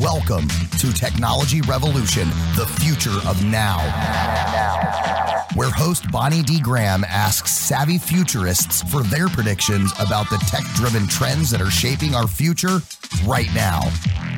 Welcome to Technology Revolution, the future of now. Where host Bonnie D. Graham asks savvy futurists for their predictions about the tech driven trends that are shaping our future right now.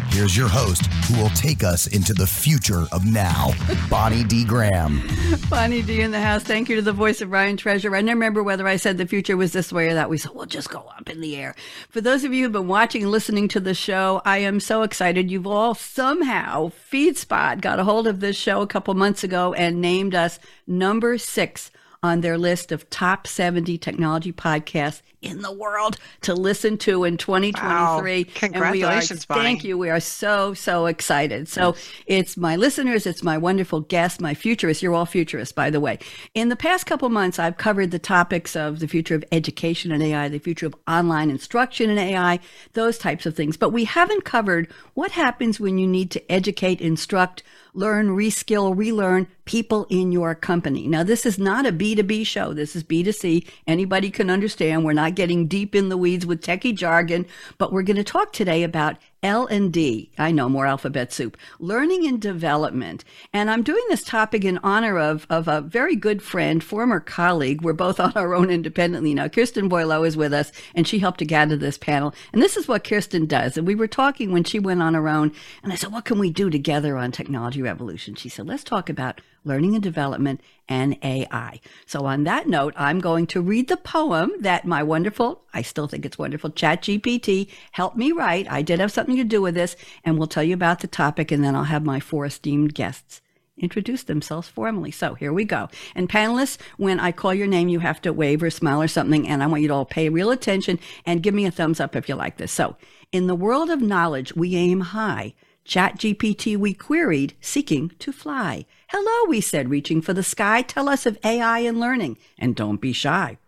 Here's your host who will take us into the future of now, Bonnie D. Graham. Bonnie D in the house. Thank you to the voice of Ryan Treasure. I never remember whether I said the future was this way or that. We said, we'll just go up in the air. For those of you who've been watching and listening to the show, I am so excited. You've all somehow, FeedSpot got a hold of this show a couple months ago and named us number six on their list of top 70 technology podcasts in the world to listen to in 2023. Wow. Congratulations, are, Thank you. We are so, so excited. So yes. it's my listeners, it's my wonderful guests, my futurists. You're all futurists, by the way. In the past couple months, I've covered the topics of the future of education and AI, the future of online instruction and AI, those types of things. But we haven't covered what happens when you need to educate, instruct, learn, reskill, relearn people in your company. Now, this is not a B2B show. This is B2C. Anybody can understand. We're not getting deep in the weeds with techie jargon, but we're going to talk today about L&D. I know more alphabet soup. Learning and development. And I'm doing this topic in honor of, of a very good friend, former colleague. We're both on our own independently now. Kirsten Boileau is with us and she helped to gather this panel. And this is what Kirsten does. And we were talking when she went on her own and I said, what can we do together on Technology Revolution? She said, let's talk about learning and development, and AI. So, on that note, I'm going to read the poem that my wonderful, I still think it's wonderful, ChatGPT helped me write. I did have something to do with this, and we'll tell you about the topic, and then I'll have my four esteemed guests introduce themselves formally. So here we go. And panelists, when I call your name, you have to wave or smile or something. And I want you to all pay real attention and give me a thumbs up if you like this. So in the world of knowledge, we aim high. ChatGPT we queried, seeking to fly. Hello, we said, reaching for the sky. Tell us of AI and learning, and don't be shy.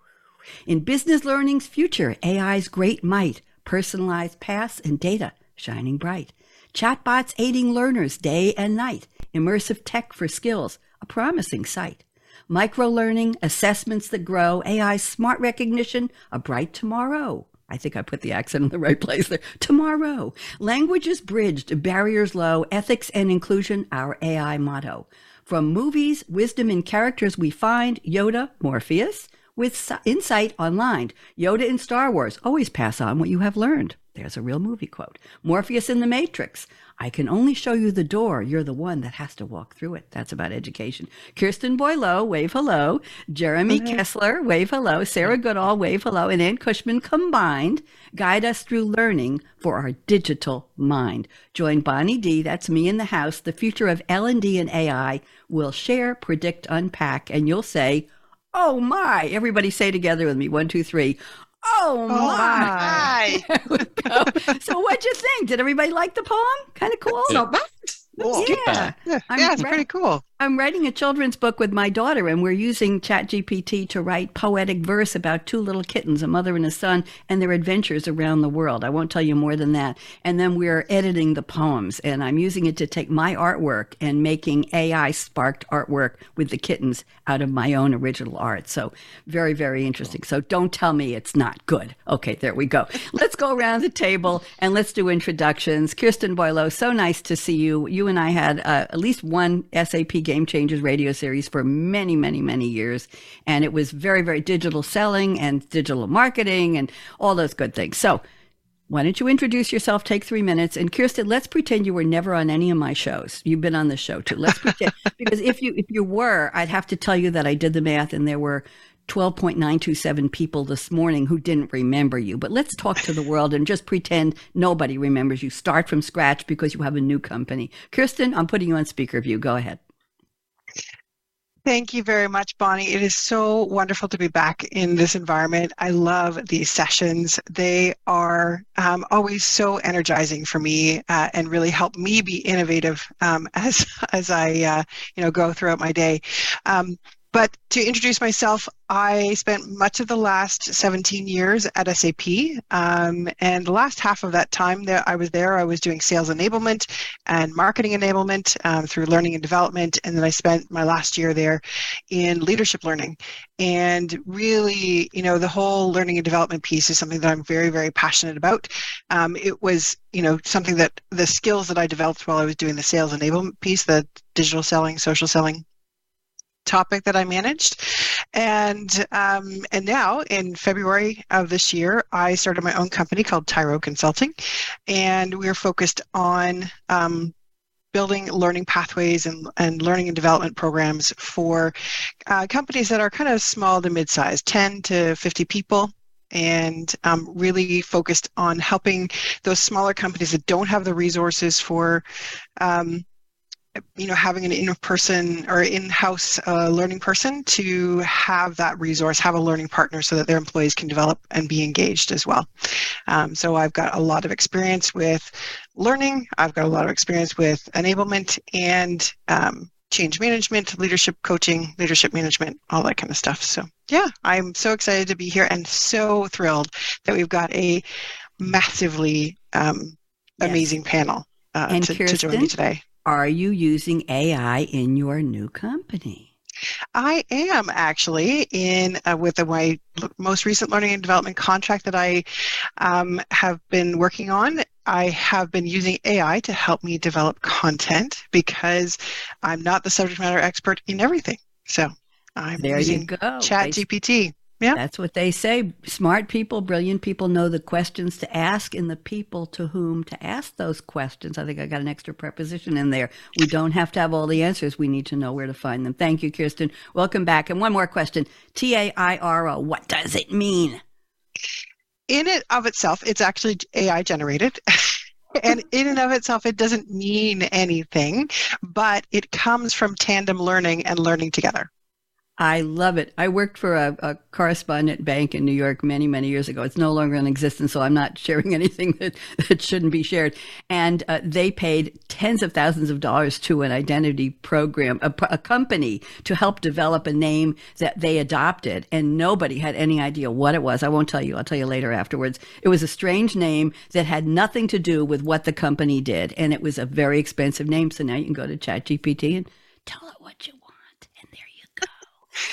In business learning's future, AI's great might, personalized paths and data shining bright. Chatbots aiding learners day and night. Immersive tech for skills, a promising sight. Micro learning, assessments that grow, AI smart recognition, a bright tomorrow. I think I put the accent in the right place there. Tomorrow. Languages bridged, barriers low, ethics and inclusion, our AI motto. From movies, wisdom in characters we find, Yoda, Morpheus, with insight online. Yoda in Star Wars, always pass on what you have learned. There's a real movie quote. Morpheus in The Matrix. I can only show you the door. You're the one that has to walk through it. That's about education. Kirsten Boileau, wave hello. Jeremy mm-hmm. Kessler, wave hello. Sarah Goodall, wave hello. And Ann Cushman combined guide us through learning for our digital mind. Join Bonnie D, that's me in the house. The future of L&D and AI will share, predict, unpack, and you'll say, Oh my! Everybody say together with me. One, two, three. Oh, oh my! my. so, what'd you think? Did everybody like the poem? Kind of cool. Not bad. Cool. Yeah, yeah, yeah it's pretty cool. I'm writing a children's book with my daughter, and we're using ChatGPT to write poetic verse about two little kittens, a mother and a son, and their adventures around the world. I won't tell you more than that. And then we're editing the poems, and I'm using it to take my artwork and making AI sparked artwork with the kittens out of my own original art. So, very, very interesting. So, don't tell me it's not good. Okay, there we go. Let's go around the table and let's do introductions. Kirsten Boileau, so nice to see you. You and I had uh, at least one SAP Game Changers radio series for many, many, many years. And it was very, very digital selling and digital marketing and all those good things. So, why don't you introduce yourself? Take three minutes. And Kirsten, let's pretend you were never on any of my shows. You've been on the show too. Let's pretend because if you if you were, I'd have to tell you that I did the math and there were 12.927 people this morning who didn't remember you. But let's talk to the world and just pretend nobody remembers you. Start from scratch because you have a new company. Kirsten, I'm putting you on speaker view. Go ahead. Thank you very much, Bonnie. It is so wonderful to be back in this environment. I love these sessions. They are um, always so energizing for me uh, and really help me be innovative um, as as I uh, you know go throughout my day. Um, but to introduce myself, I spent much of the last 17 years at SAP. Um, and the last half of that time that I was there, I was doing sales enablement and marketing enablement um, through learning and development. And then I spent my last year there in leadership learning. And really, you know, the whole learning and development piece is something that I'm very, very passionate about. Um, it was, you know, something that the skills that I developed while I was doing the sales enablement piece, the digital selling, social selling topic that I managed. And um, and now in February of this year, I started my own company called Tyro Consulting, and we're focused on um, building learning pathways and, and learning and development programs for uh, companies that are kind of small to mid-sized, 10 to 50 people and um, really focused on helping those smaller companies that don't have the resources for um, you know having an in-person or in-house uh, learning person to have that resource have a learning partner so that their employees can develop and be engaged as well. Um, so i've got a lot of experience with learning. I've got a lot of experience with enablement and um, change management leadership coaching leadership management all that kind of stuff. So yeah i'm so excited to be here and so thrilled that we've got a massively um, yes. amazing panel uh, to, Kirsten, to join me today are you using AI in your new company? I am actually in uh, with the, my most recent learning and development contract that I um, have been working on. I have been using AI to help me develop content because I'm not the subject matter expert in everything. So I'm there using you go. Chat GPT. Yeah. That's what they say. Smart people, brilliant people know the questions to ask and the people to whom to ask those questions. I think I got an extra preposition in there. We don't have to have all the answers. We need to know where to find them. Thank you, Kirsten. Welcome back. And one more question T A I R O, what does it mean? In it of itself, it's actually AI generated. and in and of itself, it doesn't mean anything, but it comes from tandem learning and learning together. I love it. I worked for a, a, correspondent bank in New York many, many years ago. It's no longer in existence, so I'm not sharing anything that, that shouldn't be shared. And uh, they paid tens of thousands of dollars to an identity program, a, a company, to help develop a name that they adopted. And nobody had any idea what it was. I won't tell you. I'll tell you later afterwards. It was a strange name that had nothing to do with what the company did. And it was a very expensive name. So now you can go to ChatGPT and tell it what you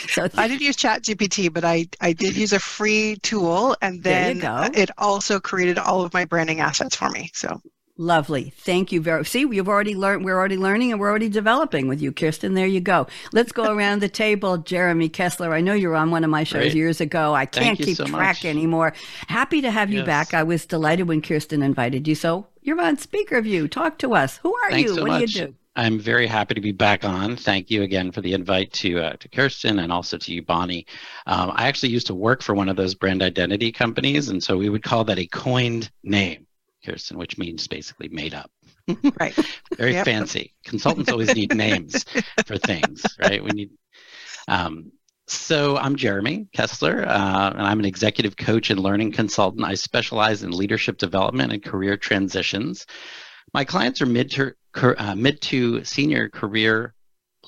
so I did use Chat GPT, but I, I did use a free tool and then it also created all of my branding assets for me. So Lovely. Thank you very See, we've already learned we're already learning and we're already developing with you, Kirsten. There you go. Let's go around the table. Jeremy Kessler, I know you were on one of my shows Great. years ago. I can't keep so track much. anymore. Happy to have you back. I was delighted when Kirsten invited you. So you're on speaker view. Talk to us. Who are Thanks you? So what much. do you do? I'm very happy to be back on. Thank you again for the invite to uh, to Kirsten and also to you, Bonnie. Um, I actually used to work for one of those brand identity companies, and so we would call that a coined name, Kirsten, which means basically made up. right. very yep. fancy. Consultants always need names for things, right? We need. Um, so I'm Jeremy Kessler, uh, and I'm an executive coach and learning consultant. I specialize in leadership development and career transitions. My clients are mid to uh, mid to senior career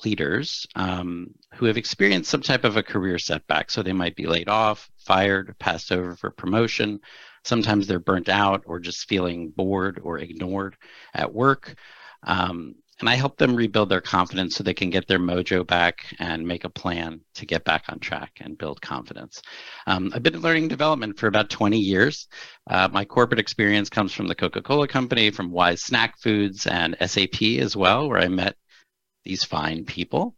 leaders um, who have experienced some type of a career setback. So they might be laid off, fired, passed over for promotion. Sometimes they're burnt out or just feeling bored or ignored at work. Um, and I help them rebuild their confidence so they can get their mojo back and make a plan to get back on track and build confidence. Um, I've been in learning development for about 20 years. Uh, my corporate experience comes from the Coca Cola Company, from Wise Snack Foods, and SAP as well, where I met these fine people.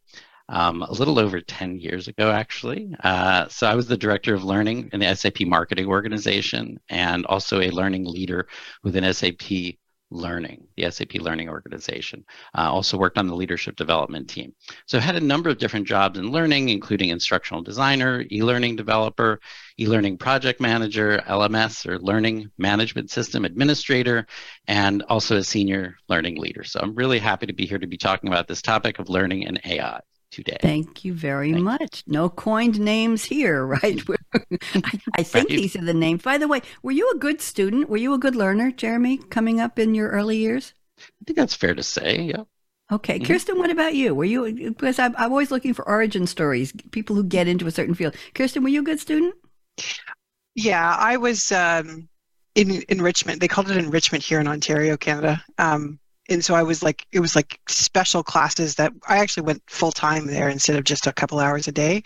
Um, a little over 10 years ago, actually. Uh, so I was the director of learning in the SAP marketing organization and also a learning leader within SAP Learning, the SAP Learning Organization. Uh, also worked on the leadership development team. So had a number of different jobs in learning, including instructional designer, e-learning developer, e-learning project manager, LMS or learning management system administrator, and also a senior learning leader. So I'm really happy to be here to be talking about this topic of learning and AI today. Thank you very Thank much. You. No coined names here, right? I, I, think right. these are the names. By the way, were you a good student? Were you a good learner, Jeremy, coming up in your early years? I think that's fair to say. Yeah. Okay, mm-hmm. Kirsten, what about you? Were you because I'm, I'm always looking for origin stories, people who get into a certain field. Kirsten, were you a good student? Yeah, I was um, in enrichment. They called it enrichment here in Ontario, Canada. Um, and so I was like, it was like special classes that I actually went full time there instead of just a couple hours a day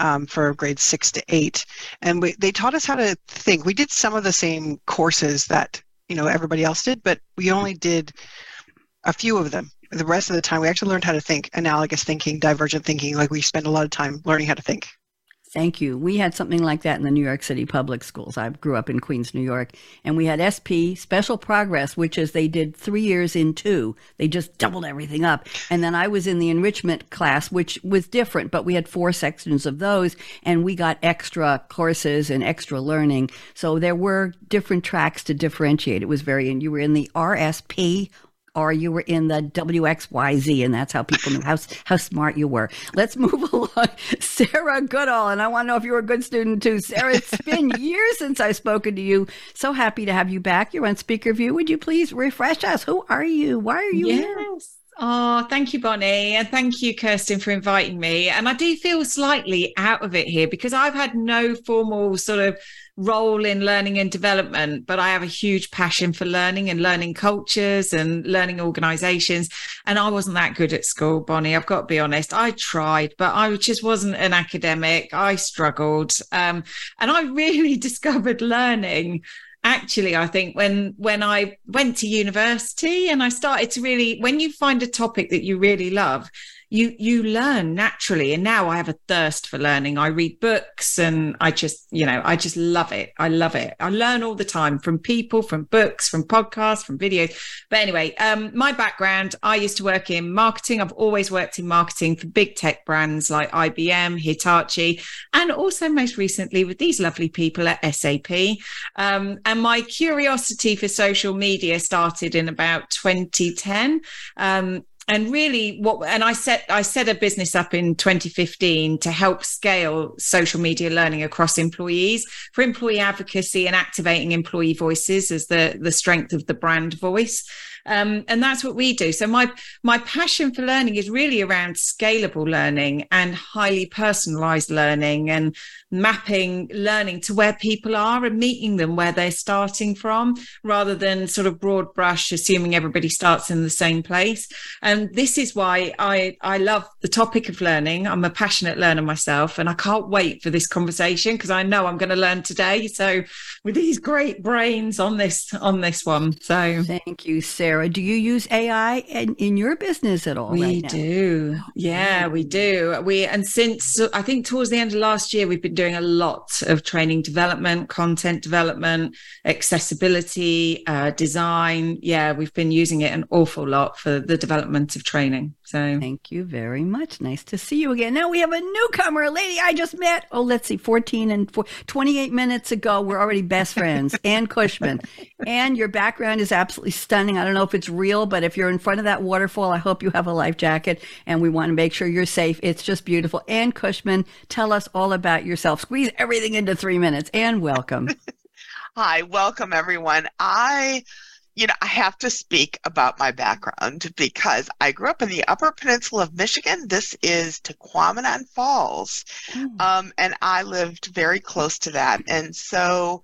um, for grades six to eight. And we, they taught us how to think. We did some of the same courses that you know everybody else did, but we only did a few of them. The rest of the time, we actually learned how to think, analogous thinking, divergent thinking. Like we spend a lot of time learning how to think. Thank you. We had something like that in the New York City public schools. I grew up in Queens, New York, and we had SP, Special Progress, which is they did three years in two. They just doubled everything up. And then I was in the enrichment class, which was different, but we had four sections of those, and we got extra courses and extra learning. So there were different tracks to differentiate. It was very, and you were in the RSP or you were in the WXYZ, and that's how people knew how, how smart you were. Let's move along. Sarah Goodall, and I want to know if you were a good student too. Sarah, it's been years since I've spoken to you. So happy to have you back. You're on Speaker View. Would you please refresh us? Who are you? Why are you yes. here? Oh, thank you, Bonnie. And thank you, Kirsten, for inviting me. And I do feel slightly out of it here because I've had no formal sort of role in learning and development, but I have a huge passion for learning and learning cultures and learning organizations. And I wasn't that good at school, Bonnie. I've got to be honest. I tried, but I just wasn't an academic. I struggled. Um, and I really discovered learning actually i think when when i went to university and i started to really when you find a topic that you really love you you learn naturally. And now i have a thirst for learning. I read books and i just you know i just love it. I love it. I learn all the time from people from books from podcasts from videos. But anyway um, my background i used to work in marketing. I've always worked in marketing for big tech brands like ibm hitachi and also most recently with these lovely people at sap um, and my curiosity for social media started in about 2010 um, and really what and i set i set a business up in 2015 to help scale social media learning across employees for employee advocacy and activating employee voices as the the strength of the brand voice um, and that's what we do. So my my passion for learning is really around scalable learning and highly personalized learning and mapping learning to where people are and meeting them where they're starting from rather than sort of broad brush assuming everybody starts in the same place. And this is why i i love the topic of learning. I'm a passionate learner myself and i can't wait for this conversation because i know i'm going to learn today. So with these great brains on this on this one. So thank you sarah do you use ai in, in your business at all we right do yeah we do we and since i think towards the end of last year we've been doing a lot of training development, content development, accessibility, uh, design. Yeah, we've been using it an awful lot for the development of training. So thank you very much. Nice to see you again. Now we have a newcomer, a lady I just met. Oh, let's see, 14 and four, 28 minutes ago. We're already best friends. Ann Cushman. And your background is absolutely stunning. I don't know if it's real, but if you're in front of that waterfall, I hope you have a life jacket and we want to make sure you're safe. It's just beautiful. Ann Cushman, tell us all about yourself. Squeeze everything into three minutes. And welcome. Hi, welcome everyone. I you know, I have to speak about my background because I grew up in the Upper Peninsula of Michigan. This is Tahquamenon Falls, mm. um, and I lived very close to that. And so,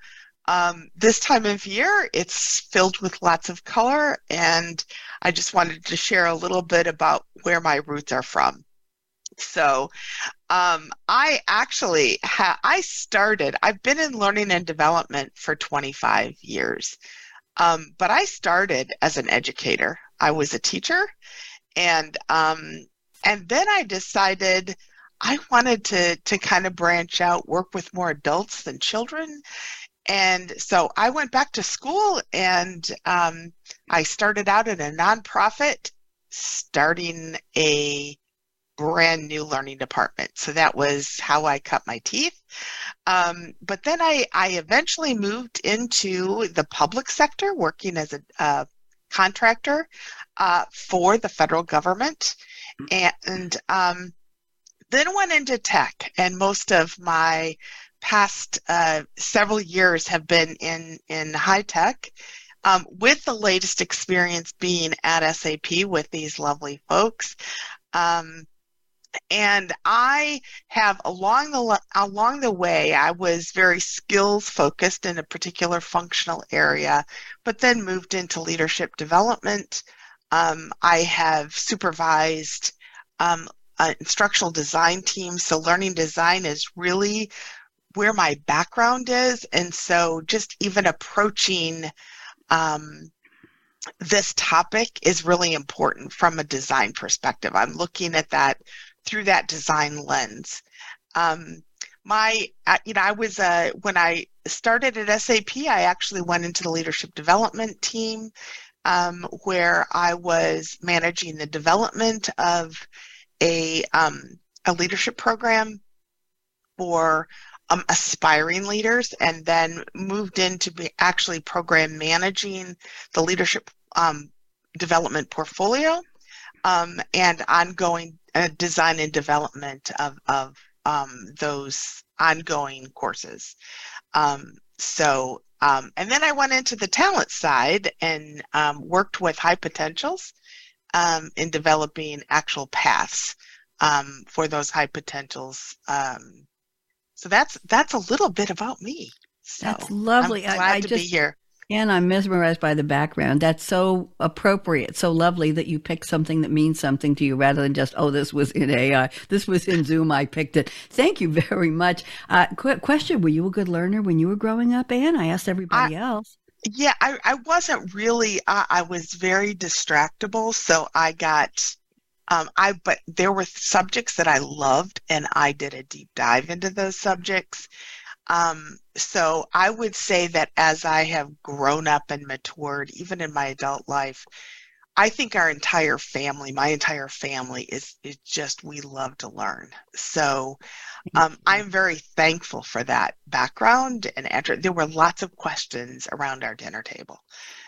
um, this time of year, it's filled with lots of color, and I just wanted to share a little bit about where my roots are from. So, um, I actually ha- I started. I've been in learning and development for 25 years. Um, but I started as an educator. I was a teacher, and um, and then I decided I wanted to to kind of branch out, work with more adults than children, and so I went back to school and um, I started out in a nonprofit, starting a brand new learning department. So that was how I cut my teeth. Um, but then I, I eventually moved into the public sector, working as a, contractor uh, for the federal government, and um, then went into tech. And most of my past uh, several years have been in in high tech. um, with the latest experience being at SAP with these lovely folks. Um, and I have along the along the way I was very skills focused in a particular functional area, but then moved into leadership development. Um, I have supervised um, instructional design teams, so learning design is really where my background is, and so just even approaching um, this topic is really important from a design perspective. I'm looking at that through that design lens. Um, my, you know, I was uh, when I started at SAP, I actually went into the leadership development team um, where I was managing the development of a um, a leadership program for um, aspiring leaders, and then moved into be actually program managing the leadership um, development portfolio um, and ongoing design and development of, of um, those ongoing courses. Um, so, um, and then I went into the talent side and um, worked with high potentials um, in developing actual paths for those high potentials. so that's that's a little bit about me. So that's lovely. I'm glad I, I to just, be here. And I'm mesmerized by the background. That's so appropriate, so lovely that you pick something that means something to you rather than just, oh, this was in AI, this was in Zoom, I picked it. Thank you very much. Uh, quick question Were you a good learner when you were growing up, Ann? I asked everybody I, else. Yeah, I, I wasn't really, uh, I was very distractible. So I got, um, I, but there were subjects that I loved and I did a deep dive into those subjects. Um, so I would say that as I have grown up and matured, even in my adult life, I think our entire family, my entire family, is is just we love to learn. So um, I'm very thankful for that background. And after, there were lots of questions around our dinner table,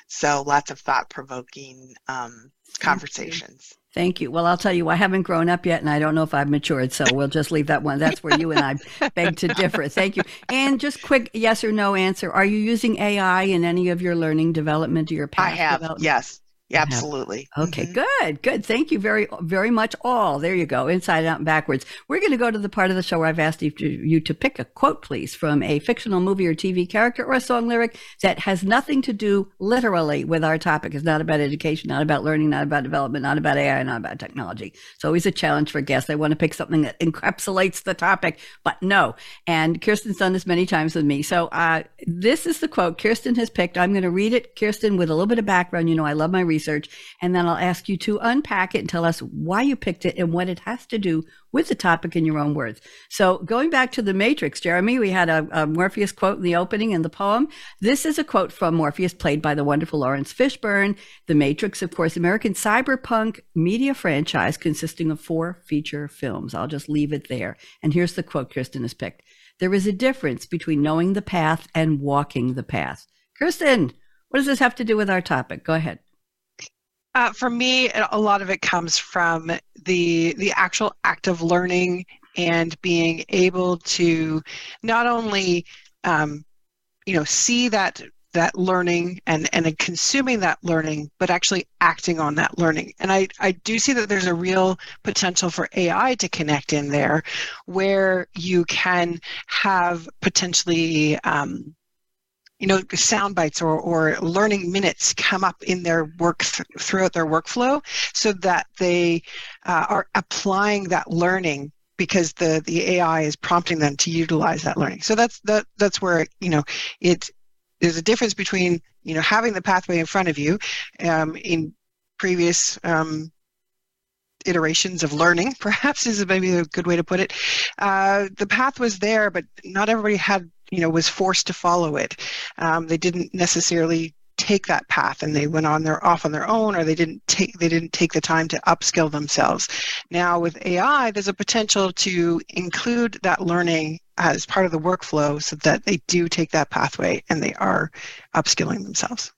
so lots of thought provoking um, conversations. Thank you. Well, I'll tell you, I haven't grown up yet, and I don't know if I've matured. So we'll just leave that one. That's where you and I beg to differ. Thank you. And just quick yes or no answer: Are you using AI in any of your learning development or your past? I have. Yes. Yeah, absolutely. Okay, mm-hmm. good, good. Thank you very, very much. All there you go, inside out and backwards. We're going to go to the part of the show where I've asked you to, you to pick a quote, please, from a fictional movie or TV character or a song lyric that has nothing to do literally with our topic. It's not about education, not about learning, not about development, not about AI, not about technology. It's always a challenge for guests. They want to pick something that encapsulates the topic, but no. And Kirsten's done this many times with me. So uh, this is the quote Kirsten has picked. I'm going to read it, Kirsten, with a little bit of background. You know, I love my research research. And then I'll ask you to unpack it and tell us why you picked it and what it has to do with the topic in your own words. So going back to the Matrix, Jeremy, we had a, a Morpheus quote in the opening in the poem. This is a quote from Morpheus, played by the wonderful Laurence Fishburne. The Matrix, of course, American cyberpunk media franchise consisting of four feature films. I'll just leave it there. And here's the quote Kirsten has picked. There is a difference between knowing the path and walking the path. Kirsten, what does this have to do with our topic? Go ahead. Uh, for me, a lot of it comes from the the actual act of learning and being able to not only um, you know see that that learning and and consuming that learning but actually acting on that learning. And i i do see that there's a real potential for ai to connect in there where you can have potentially um, you know sound bites or, or learning minutes come up in their work th- throughout their workflow so that they uh, are applying that learning because the the AI is prompting them to utilize that learning. So that's that that's where you know it there's a difference between you know having the pathway in front of you um, in previous um, iterations of learning perhaps is maybe a good way to put it uh, the path was there but not everybody had you know was forced to follow it. Um, they didn't necessarily take that path and they went on their off on their own or they didn't take they didn't take the time to upskill themselves now with ai there's a potential to include that learning as part of the workflow so that they do take that pathway and they are upskilling themselves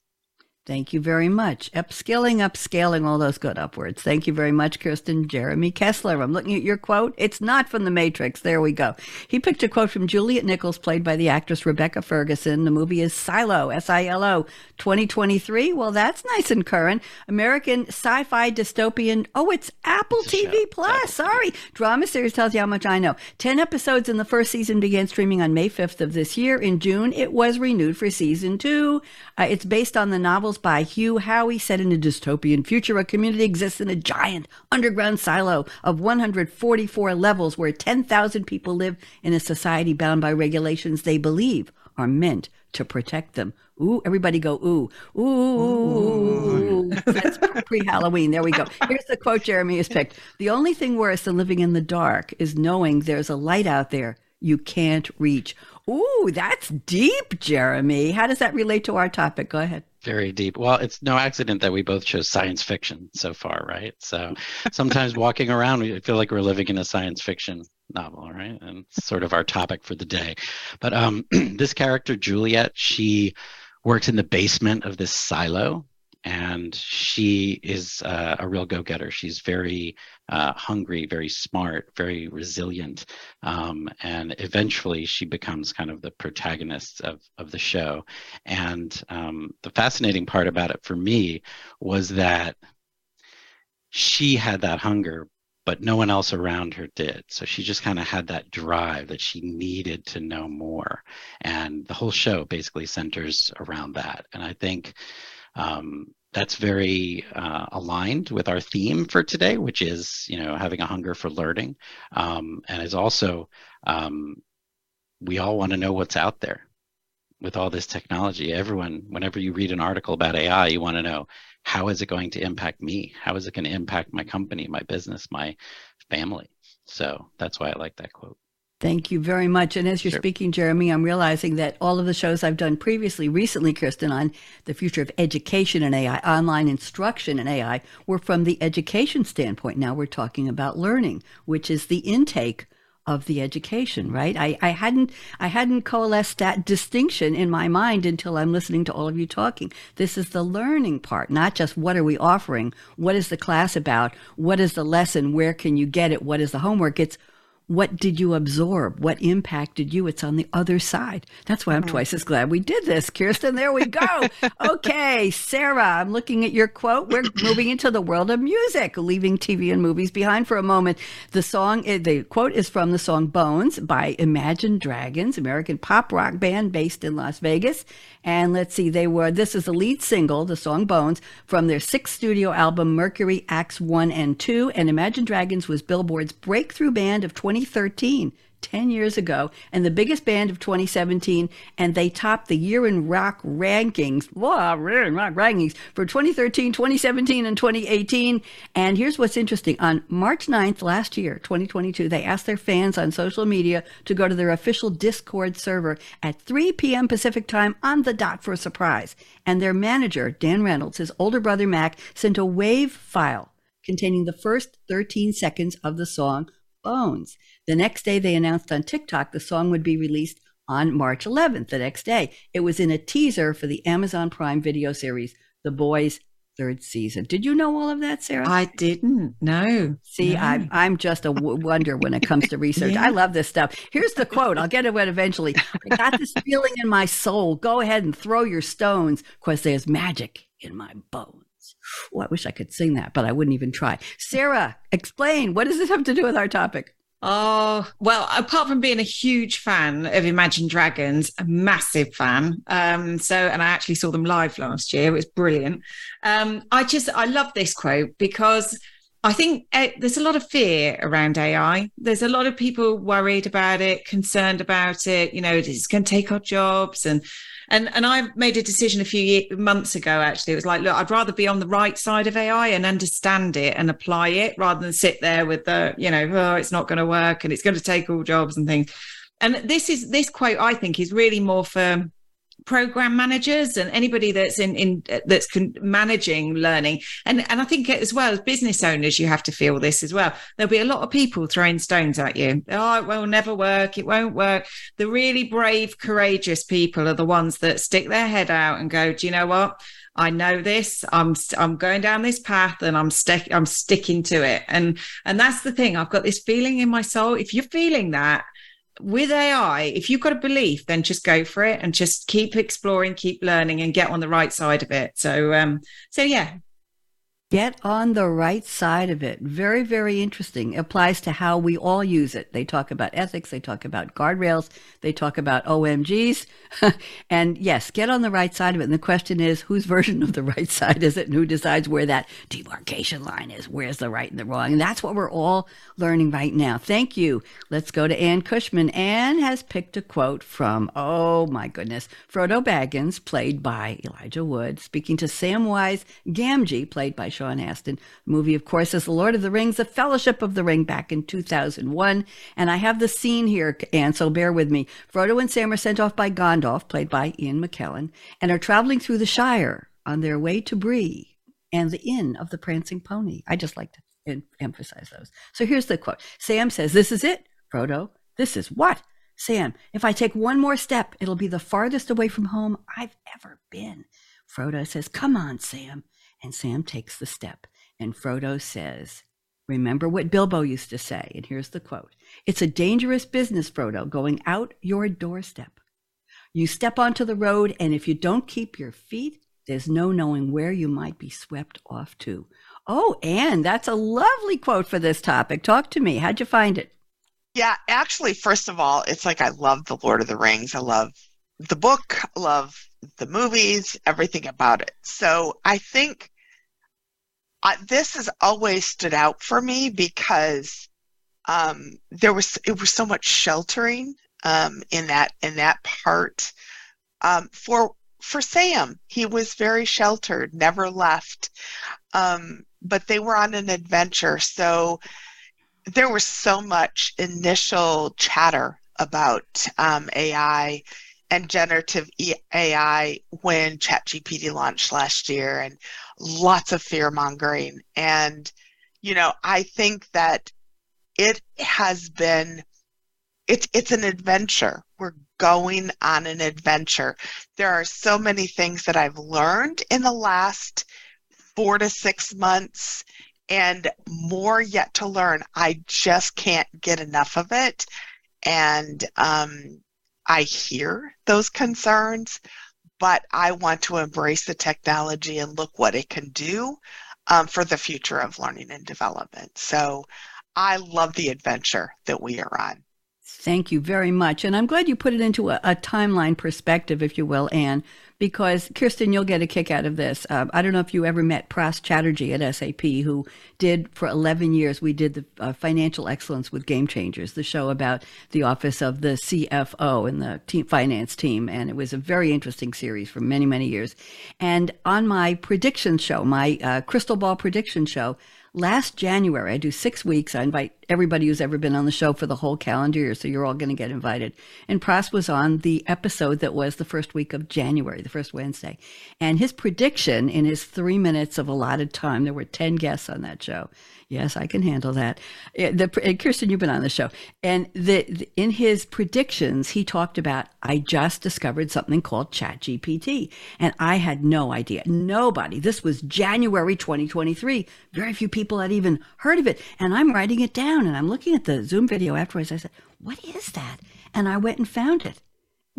Thank you very much. Upskilling, upscaling, all those good upwards. Thank you very much, Kirsten. Jeremy Kessler. I'm looking at your quote. It's not from The Matrix. There we go. He picked a quote from Juliet Nichols, played by the actress Rebecca Ferguson. The movie is Silo, S I L O, 2023. Well, that's nice and current. American sci fi dystopian. Oh, it's Apple It's TV show. Plus. Apple Sorry. Drama series tells you how much I know. 10 episodes in the first season began streaming on May 5th of this year. In June, it was renewed for season two. Uh, it's based on the novels by Hugh Howey, set in a dystopian future. A community exists in a giant underground silo of 144 levels where 10,000 people live in a society bound by regulations they believe are meant to protect them. Ooh, everybody go, ooh, ooh. That's pre Halloween. There we go. Here's the quote Jeremy has picked The only thing worse than living in the dark is knowing there's a light out there you can't reach. Ooh, that's deep, Jeremy. How does that relate to our topic? Go ahead. Very deep. Well, it's no accident that we both chose science fiction so far, right? So sometimes walking around, we feel like we're living in a science fiction novel, right? And it's sort of our topic for the day. But um, this character, Juliet, she works in the basement of this silo and she is uh, a real go-getter. She's very uh, hungry very smart very resilient um, and eventually she becomes kind of the protagonist of, of the show. And um, the fascinating part about it for me was that she had that hunger but no one else around her did. So she just kind of had that drive that she needed to know more. And the whole show basically centers around that. And i think um, that's very uh, aligned with our theme for today, which is you know having a hunger for learning, um, and is also um, we all want to know what's out there with all this technology. Everyone, whenever you read an article about AI, you want to know how is it going to impact me? How is it going to impact my company, my business, my family? So that's why I like that quote. Thank you very much. And as you're Sure. speaking, Jeremy, I'm realizing that all of the shows I've done previously, recently, Kirsten, on the future of education and AI, online instruction and AI, were from the education standpoint. Now we're talking about learning, which is the intake of the education, right? I, I hadn't I hadn't coalesced that distinction in my mind until I'm listening to all of you talking. This is the learning part, not just what are we offering, what is the class about, what is the lesson, where can you get it, what is the homework? It's what did you absorb? What impacted you? It's on the other side. That's why I'm twice as glad we did this. Kirsten, there we go. okay, Sarah, I'm looking at your quote. We're moving into the world of music, leaving TV and movies behind for a moment. The song, eh, the quote is from the song Bones by Imagine Dragons, American pop rock band based in Las Vegas. And let's see, they were, this is the lead single, the song Bones, from their sixth studio album, Mercury Acts 1 and 2. And Imagine Dragons was Billboard's breakthrough band of 2013. 10 years ago, and the biggest band of 2017, and they topped the year in rock rankings, in rock rankings for 2013, 2017, and 2018. And here's what's interesting on March 9th last year, 2022, they asked their fans on social media to go to their official Discord server at 3 p.m. Pacific time on the dot for a surprise. And their manager, Dan Reynolds, his older brother Mac, sent a wave file containing the first 13 seconds of the song Bones. The next day, they announced on TikTok the song would be released on March 11th, the next day. It was in a teaser for the Amazon Prime video series, The Boys third season. Did you know all of that, Sarah? I didn't. No. See, no. I'm, I'm just a w- wonder when it comes to research. Yeah. I love this stuff. Here's the quote. I'll get it eventually. I got this feeling in my soul. Go ahead and throw your stones because there's magic in my bones. Oh, I wish I could sing that, but I wouldn't even try. Sarah, explain. What does this have to do with our topic? Oh, well, apart from being a huge fan of Imagine Dragons, a massive fan. Um, so, and I actually saw them live last year. It was brilliant. Um, I just, I love this quote because I think uh, there's a lot of fear around AI. There's a lot of people worried about it, concerned about it. You know, it's going to take our jobs and and and I made a decision a few year, months ago. Actually, it was like, look, I'd rather be on the right side of AI and understand it and apply it rather than sit there with the, you know, oh, it's not going to work and it's going to take all jobs and things. And this is this quote, I think, is really more for program managers and anybody that's in in that's con- managing learning and and i think as well as business owners you have to feel this as well there'll be a lot of people throwing stones at you oh it will never work it won't work the really brave courageous people are the ones that stick their head out and go do you know what I know this. I'm I'm going down this path and I'm stick I'm sticking to it. And and that's the thing. I've got this feeling in my soul. If you're feeling that with AI, if you've got a belief, then just go for it and just keep exploring, keep learning and get on the right side of it. So um so yeah, Get on the right side of it. Very, very interesting. Applies to how we all use it. They talk about ethics, they talk about guardrails, they talk about OMGs. and yes, get on the right side of it. And the question is, whose version of the right side is it and who decides where that demarcation line is? Where's the right and the wrong? And that's what we're all learning right now. Thank you. Let's go to Ann Cushman. Ann has picked a quote from, oh my goodness, Frodo Baggins, played by Elijah Wood, speaking to Samwise Gamgee, played by Sean Astin. The movie, of course, is The Lord of the Rings, The Fellowship of the Ring back in 2001. And I have the scene here, and so bear with me. Frodo and Sam are sent off by Gandalf, played by Ian McKellen, and are traveling through the Shire on their way to Bree and the Inn of the Prancing Pony. I just like to emphasize those. So here's the quote Sam says, This is it, Frodo. This is what? Sam, if I take one more step, it'll be the farthest away from home I've ever been. Frodo says, Come on, Sam. And Sam takes the step. And Frodo says, Remember what Bilbo used to say. And here's the quote It's a dangerous business, Frodo, going out your doorstep. You step onto the road, and if you don't keep your feet, there's no knowing where you might be swept off to. Oh, Ann, that's a lovely quote for this topic. Talk to me. How'd you find it? Yeah, actually, first of all, it's like I love The Lord of the Rings. I love the book, I love the movies, everything about it. So I think this has always stood out for me because um, there was it was so much sheltering um, in that in that part. Um, for for Sam, he was very sheltered, never left. Um, but they were on an adventure, so there was so much initial chatter about um, AI and generative AI when ChatGPT launched last year, and lots of fear mongering. And, you know, I think that it has been it's it's an adventure. We're going on an adventure. There are so many things that I've learned in the last four to six months and more yet to learn. I just can't get enough of it. And um, I hear those concerns, but I want to embrace the technology and look what it can do um, for the future of learning and development. So I love the adventure that we are on. Thank you very much. And I'm glad you put it into a, a timeline perspective, if you will, Ann, because Kirsten, you'll get a kick out of this. Um, I don't know if you ever met Pras Chatterjee at SAP, who did for 11 years, we did the uh, financial excellence with Game Changers, the show about the office of the CFO and the team finance team. And it was a very interesting series for many, many years. And on my prediction show, my uh, crystal ball prediction show, last January, I do six weeks. I invite everybody who's ever been on the show for the whole calendar year, so you're all going to get invited. And Pras was on the episode that was the first week of January, the first Wednesday. And his prediction in his three minutes of allotted time, there were 10 guests on that show. Yes, I can handle that. Eh, the, Kirsten, you've been on the show. And the, the, in his predictions, he talked about, I just discovered something called ChatGPT. And I had no idea. Nobody. This was January 2023. Very few people had even heard of it. And I'm writing it down and I'm looking at the Zoom video afterwards. I said, What is that? And I went and found it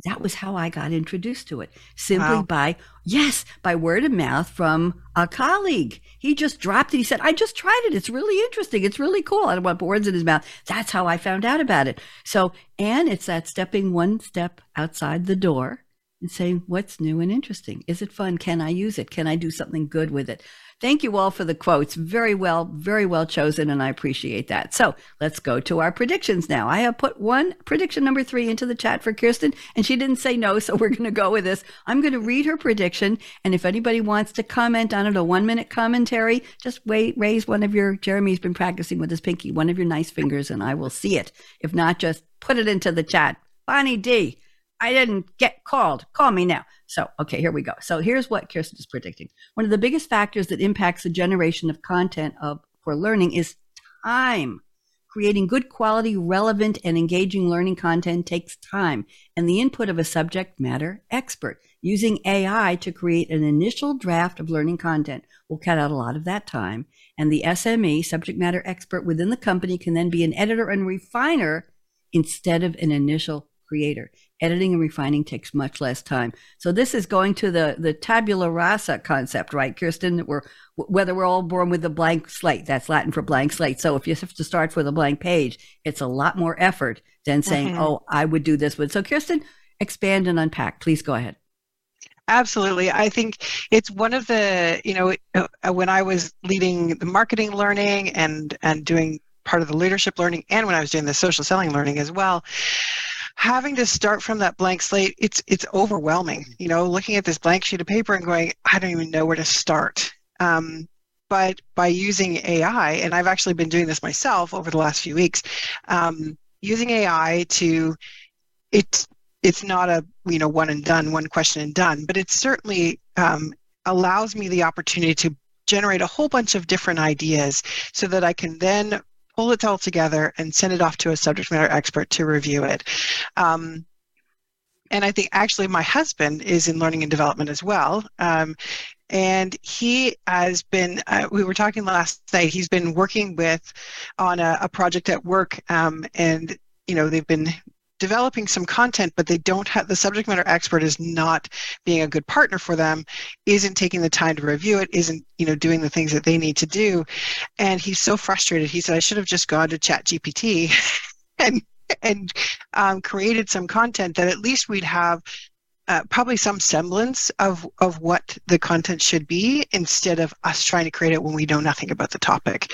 that was how I got introduced to it simply wow. by, yes, by word of mouth from a colleague. He just dropped it. He said, I just tried it. It's really interesting. It's really cool. I don't want to put words in his mouth. That's how I found out about it. So, and it's that stepping one step outside the door and saying, what's new and interesting? Is it fun? Can I use it? Can I do something good with it? Thank you all for the quotes. Very well, very well chosen, and I appreciate that. So let's go to our predictions now. I have put one prediction number three into the chat for Kirsten, and she didn't say no, so we're going to go with this. I'm going to read her prediction, and if anybody wants to comment on it, a one minute commentary, just wait, raise one of your, Jeremy's been practicing with his pinky, one of your nice fingers, and I will see it. If not, just put it into the chat. Bonnie D, I didn't get called. Call me now. So, okay, here we go. So here's what Kirsten is predicting. One of the biggest factors that impacts the generation of content of for learning is time. Creating good quality, relevant, and engaging learning content takes time and the input of a subject matter expert. Using AI to create an initial draft of learning content will cut out a lot of that time. And the SME, subject matter expert within the company, can then be an editor and refiner instead of an initial creator. Editing and refining takes much less time. So this is going to the the tabula rasa concept, right, Kirsten? We're whether we're all born with a blank slate. That's Latin for blank slate. So if you have to start with a blank page, it's a lot more effort than saying, mm-hmm. "Oh, I would do this with." So Kirsten, expand and unpack. Please go ahead. Absolutely. I think it's one of the, you know, uh, when I was leading the marketing learning and and doing part of the leadership learning and when I was doing the social selling learning as well, having to start from that blank slate, it's it's overwhelming. You know, looking at this blank sheet of paper and going, I don't even know where to start. Um, but by using AI, and I've actually been doing this myself over the last few weeks, um, using AI to it's it's not a you know one and done, one question and done, but it certainly um, allows me the opportunity to generate a whole bunch of different ideas so that I can then pull it all together and send it off to a subject matter expert to review it. Um, and I think actually my husband is in learning and development as well. Um, and he has been uh, we were talking last night he's been working with on a, a project at work um, and you know they've been developing some content but they don't have the subject matter expert is not being a good partner for them isn't taking the time to review it isn't you know doing the things that they need to do. And he's so frustrated. He said i should have just gone to chat gpt and and um, created some content that at least we'd have uh, probably some semblance of of what the content should be instead of us trying to create it when we know nothing about the topic.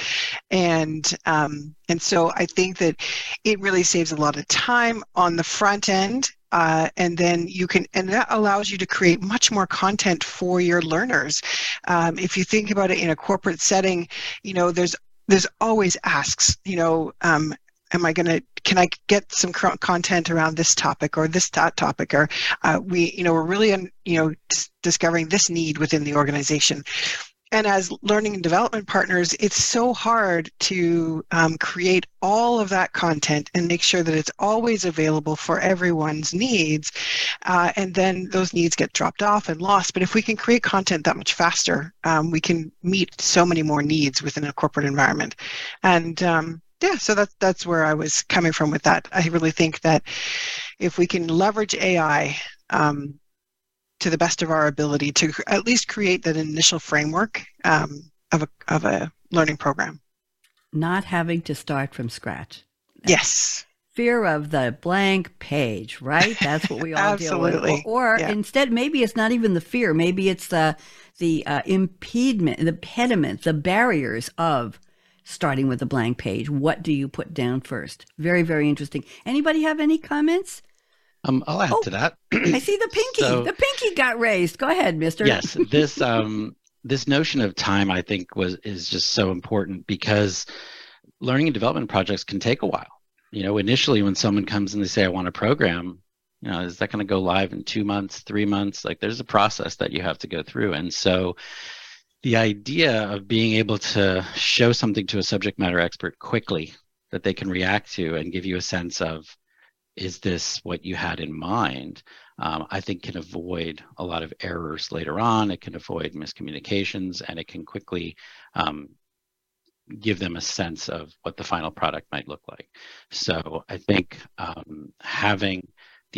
And um, and so i think that it really saves a lot of time on the front end uh, and then you can and that allows you to create much more content for your learners. Um, if you think about it in a corporate setting you know there's there's always asks you know um, am I going to can I get some content around this topic or this that topic or uh, we you know we're really you know discovering this need within the organization. And as learning and development partners it's so hard to um, create all of that content and make sure that it's always available for everyone's needs uh, and then those needs get dropped off and lost. But if we can create content that much faster um, we can meet so many more needs within a corporate environment. And um, yeah, so that's that's where I was coming from with that. I really think that if we can leverage AI um, to the best of our ability to at least create that initial framework um, of a of a learning program, not having to start from scratch. Yes. Fear of the blank page, right? That's what we all deal with. Or, or yeah. instead, maybe it's not even the fear. Maybe it's the the uh, impediment, the impediment, the barriers of starting with a blank page. What do you put down first? Very, very interesting. Anybody have any comments? Um, I'll add oh, to that. I see the pinky. So, the pinky got raised. Go ahead, Mister. Yes, this um, this notion of time, I think, was is just so important because learning and development projects can take a while. You know, initially when someone comes and they say, "I want a program," you know, is that going to go live in two months, three months? Like, there's a process that you have to go through, and so the idea of being able to show something to a subject matter expert quickly that they can react to and give you a sense of is this what you had in mind? Um, i think can avoid a lot of errors later on. It can avoid miscommunications and it can quickly um, give them a sense of what the final product might look like. So i think um, having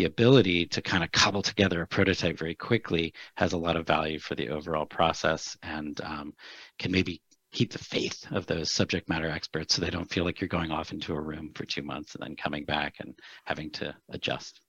the ability to kind of cobble together a prototype very quickly has a lot of value for the overall process and um, can maybe keep the faith of those subject matter experts so they don't feel like you're going off into a room for two months and then coming back and having to adjust.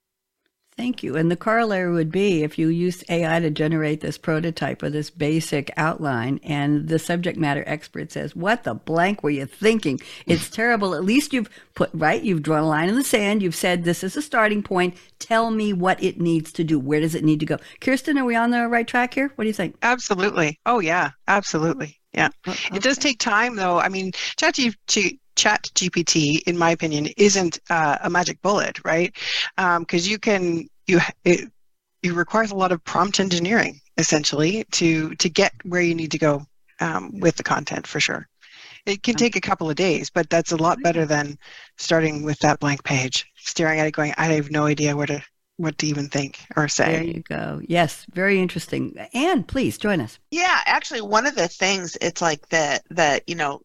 Thank you. And the corollary would be if you use AI to generate this prototype or this basic outline, and the subject matter expert says, What the blank were you thinking? It's terrible. At least you've put, right? You've drawn a line in the sand. You've said, This is a starting point. Tell me what it needs to do. Where does it need to go? Kirsten, are we on the right track here? What do you think? Absolutely. Oh, yeah. Absolutely. Yeah. Okay. It does take time, though. I mean, ChatGPT chat gpt in my opinion isn't uh, a magic bullet right because um, you can you it, it requires a lot of prompt engineering essentially to to get where you need to go um, with the content for sure It can take a couple of days, but that's a lot better than starting with that blank page, staring at it, going, I have no idea where to what to even think or say. There you go. Yes, very interesting. And please join us. Yeah, actually, one of the things it's like that that you know,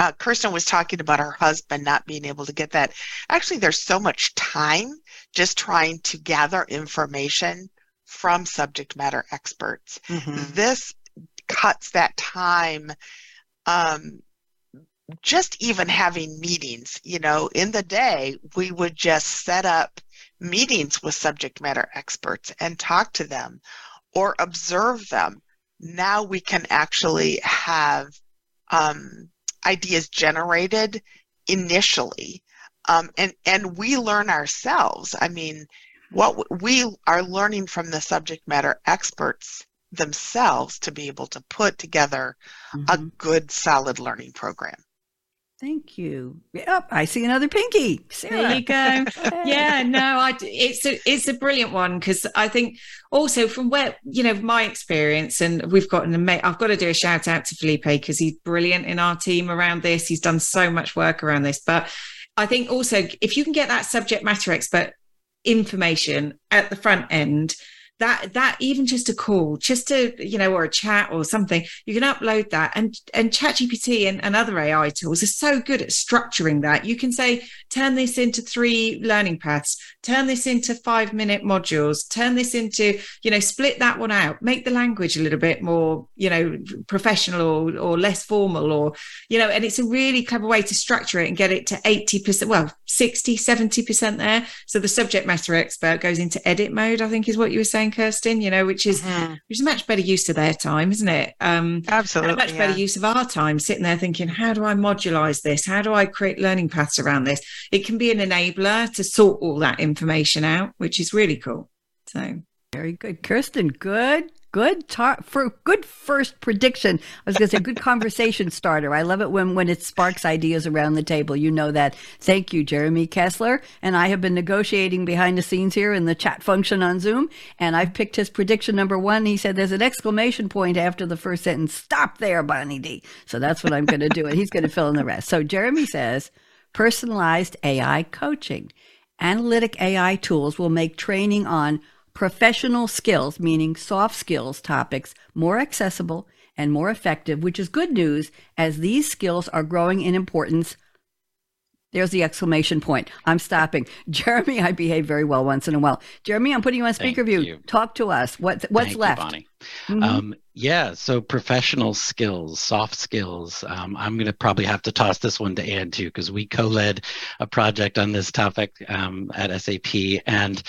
uh, Kirsten was talking about her husband not being able to get that. Actually, there's so much time just trying to gather information from subject matter experts. Mm-hmm. This cuts that time. Um, just even having meetings, you know, in the day, we would just set up meetings with subject matter experts and talk to them or observe them. Now we can actually have um, ideas generated initially. Um, and, and we learn ourselves. I mean, what we are learning from the subject matter experts themselves to be able to put together mm-hmm. a good, solid learning program. Thank you. Yep, I see another pinky. Sarah. There you go. yeah, no, I it's a it's a brilliant one because I think also from where you know my experience and we've got an amazing. I've got to do a shout out to Felipe because he's brilliant in our team around this. He's done so much work around this, but I think also if you can get that subject matter expert information at the front end that that even just a call just to you know or a chat or something you can upload that. And and ChatGPT and, and other ai tools are so good at structuring that. You can say turn this into three learning paths turn this into five minute modules turn this into you know split that one out make the language a little bit more you know professional or, or less formal or you know and it's a really clever way to structure it and get it to 80% well 60 70% there. So the subject matter expert goes into edit mode i think is what you were saying Kirsten, you know, which is mm-hmm. which is much better use of their time, isn't it? Um, Absolutely, much yeah. better use of our time, sitting there thinking, how do I modularize this? How do I create learning paths around this? It can be an enabler to sort all that information out, which is really cool. So very good, Kirsten. Good good talk for good first prediction. I was going to say good conversation starter. I love it when when it sparks ideas around the table. You know that. Thank you, Jeremy Kestler. And I have been negotiating behind the scenes here in the chat function on Zoom, and I've picked his prediction number one. He said there's an exclamation point after the first sentence. Stop there, Bonnie D. So that's what I'm going to do, and he's going to fill in the rest. So Jeremy says personalized AI coaching. Analytic AI tools will make training on professional skills, meaning soft skills topics, more accessible and more effective, which is good news as these skills are growing in importance. There's the exclamation point. I'm stopping. Jeremy, I behave very well once in a while. Jeremy, I'm putting you on speaker Thank view. You. Talk to us. What, what's Thank left? You, Bonnie. Mm-hmm. Um, yeah, so professional skills, soft skills. Um, I'm going to probably have to toss this one to Ann too, because we co led a project on this topic um, at SAP. And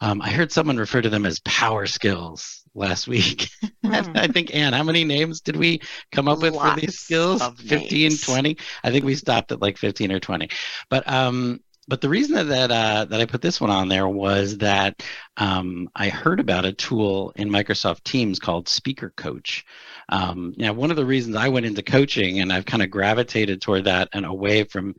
um, I heard someone refer to them as power skills last week. Mm. I think, Ann, how many names did we come up with Lots for these skills? 15, names. 20? I think we stopped at like 15 or 20. But um, but the reason that that, uh, that I put this one on there was that um, I heard about a tool in Microsoft Teams called Speaker Coach. Um, now, one of the reasons I went into coaching and I've kind of gravitated toward that and away from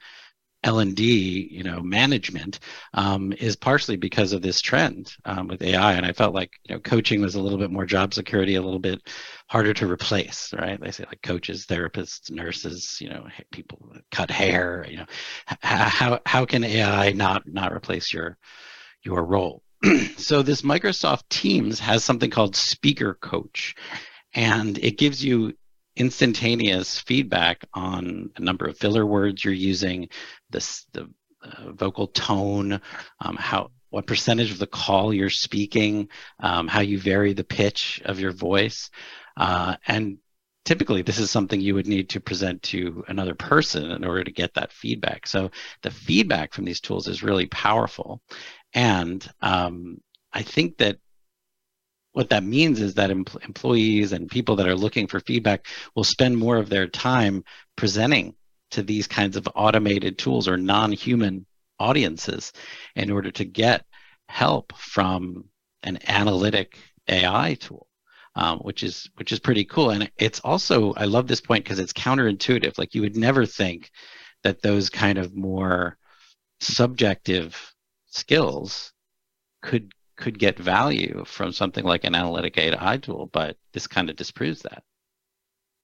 L&D, you know, management um, is partially because of this trend um, with AI. And I felt like, you know, coaching was a little bit more job security, a little bit harder to replace, right? They say like coaches, therapists, nurses, you know, people cut hair, you know, how, how can AI not, not replace your, your role? so this Microsoft Teams has something called Speaker Coach, and it gives you instantaneous feedback on a number of filler words you're using, this, the uh, vocal tone, um, how what percentage of the call you're speaking, um, how you vary the pitch of your voice, uh, and typically this is something you would need to present to another person in order to get that feedback. So the feedback from these tools is really powerful, and um, I think that what that means is that em- employees and people that are looking for feedback will spend more of their time presenting to these kinds of automated tools or non-human audiences in order to get help from an analytic AI tool, um, which is which is pretty cool. And it's also I love this point because it's counterintuitive. Like you would never think that those kind of more subjective skills could could get value from something like an analytic AI tool, but this kind of disproves that.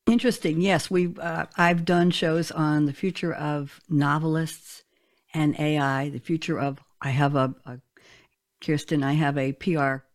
Interesting. Yes, we. Uh, I've done shows on the future of novelists and AI. The future of. I have a, a Kirsten. I have a PR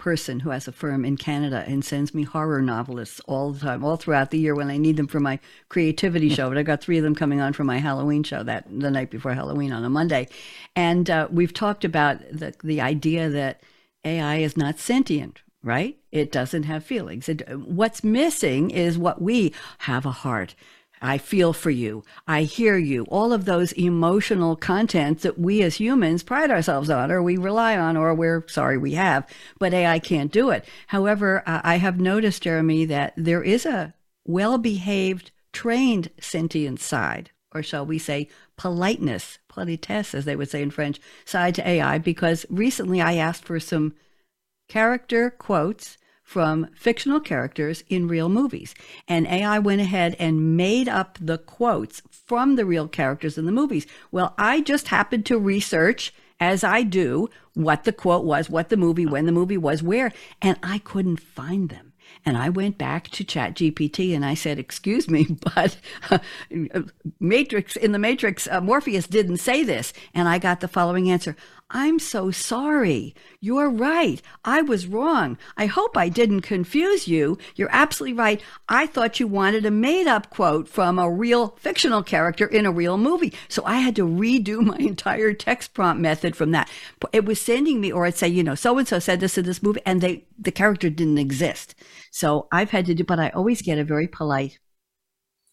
person who has a firm in Canada and sends me horror novelists all the time, all throughout the year when I need them for my creativity show. But I got three of them coming on for my Halloween show that the night before Halloween on a Monday, and uh, we've talked about the the idea that AI is not sentient, right? It doesn't have feelings. It, what's missing is what we have a heart. I feel for you. I hear you. All of those emotional contents that we as humans pride ourselves on, or we rely on, or we're sorry we have, but AI can't do it. However, I have noticed, Jeremy, that there is a well behaved, trained sentient side, or shall we say politeness, politesse, as they would say in French, side to AI, because recently I asked for some character quotes from fictional characters in real movies. And AI went ahead and made up the quotes from the real characters in the movies. Well, I just happened to research, as I do, what the quote was, what the movie, when the movie was, where, and I couldn't find them. And I went back to ChatGPT and I said, "Excuse me, but uh, Matrix in the Matrix, uh, Morpheus didn't say this." And I got the following answer: I'm so sorry. You're right. I was wrong. I hope I didn't confuse you. You're absolutely right. I thought you wanted a made up quote from a real fictional character in a real movie. So I had to redo my entire text prompt method from that. It was sending me, or I'd say, you know, so and so said this in this movie, and they, the character didn't exist. So I've had to do, but I always get a very polite,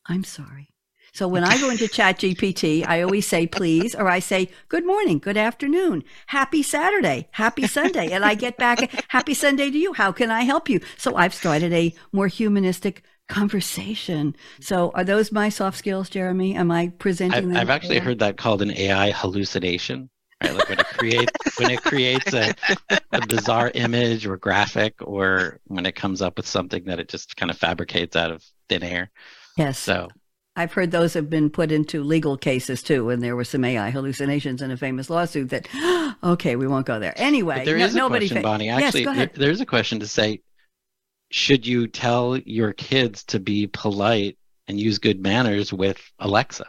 I'm sorry. So when I go into ChatGPT, I always say please, or I say good morning, good afternoon, happy Saturday, happy Sunday. And I get back, happy Sunday to you. How can I help you? So I've started a more humanistic conversation. So are those my soft skills, Jeremy? Am I presenting I've, I've actually heard that called an AI hallucination. Right, like when it creates when it creates a, a bizarre image or graphic, or when it comes up with something that it just kind of fabricates out of thin air. Yes. So I've heard those have been put into legal cases too, and there were some AI hallucinations in a famous lawsuit that, okay, we won't go there. Anyway, but there is no, a question, fa- Bonnie. Actually, yes, there, there's a question to say, should you tell your kids to be polite and use good manners with Alexa?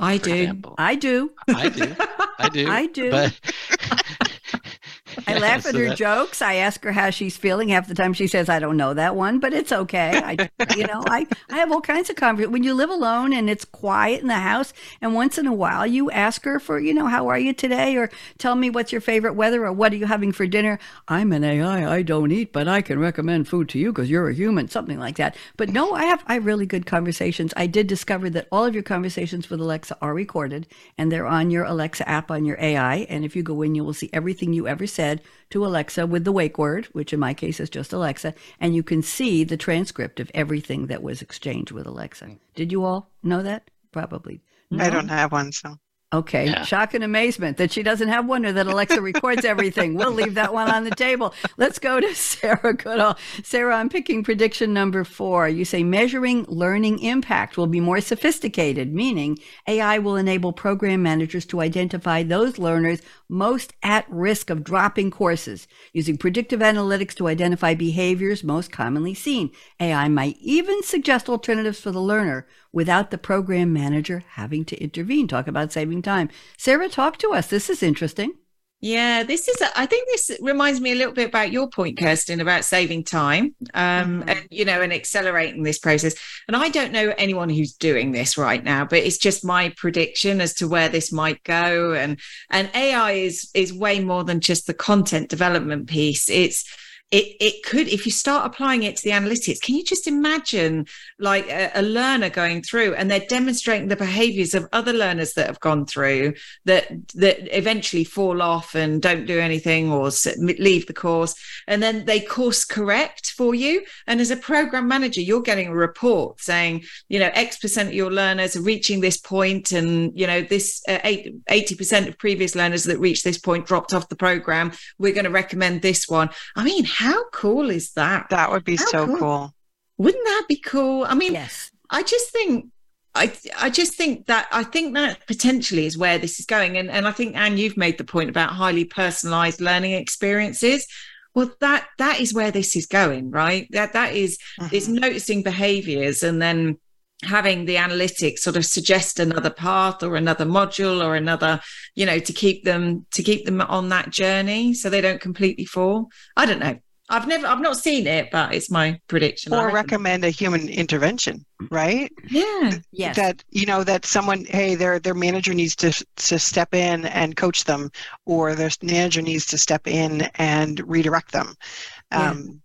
I do. Example? I do. I do. I do. I do. But I laugh at her that- jokes. I ask her how she's feeling. Half the time she says, I don't know that one, but it's okay. I, you know, I, I have all kinds of conversations. When you live alone and it's quiet in the house, and once in a while you ask her for, you know, how are you today? Or tell me what's your favorite weather or what are you having for dinner? I'm an AI. I don't eat, but I can recommend food to you because you're a human, something like that. But no, I have, I have really good conversations. I did discover that all of your conversations with Alexa are recorded and they're on your Alexa app on your AI. And if you go in, you will see everything you ever said to Alexa with the wake word, which in my case is just Alexa, and you can see the transcript of everything that was exchanged with Alexa. Did you all know that? Probably. I don't have one, so. Okay. Yeah. Shock and amazement that she doesn't have one or that Alexa records everything. We'll leave that one on the table. Let's go to Sarah Goodall. Sarah, I'm picking prediction number four. You say measuring learning impact will be more sophisticated, meaning AI will enable program managers to identify those learners most at risk of dropping courses using predictive analytics to identify behaviors most commonly seen. AI might even suggest alternatives for the learner without the program manager having to intervene. Talk about saving time. Sarah, talk to us. This is interesting. Yeah, this is. A, I think this reminds me a little bit about your point, Kirsten, about saving time, um, Mhm. and you know, and accelerating this process. And I don't know anyone who's doing this right now, but it's just my prediction as to where this might go. And and AI is is way more than just the content development piece. It's it it could if you start applying it to the analytics can you just imagine like a, a learner going through and they're demonstrating the behaviors of other learners that have gone through that that eventually fall off and don't do anything or leave the course and then they course correct for you? And as a program manager you're getting a report saying you know x percent of your learners are reaching this point and you know this uh, 80% of previous learners that reached this point dropped off the program. We're going to recommend this one. I mean how cool is that That would be How so cool. cool. wouldn't that be cool i mean Yes. I just think I I just think that I think that potentially is where this is going. And and I think Ann, you've made the point about highly personalized learning experiences. well that that is where this is going right that that is, Mhm. is noticing behaviors and then having the analytics sort of suggest another path or another module or another you know to keep them to keep them on that journey so they don't completely fall i don't know i've never i've not seen it but it's my prediction or recommend a human intervention, right? yeah Yes. That you know that someone, hey, their their manager needs to to step in and coach them, or their manager needs to step in and redirect them. Yeah. Um,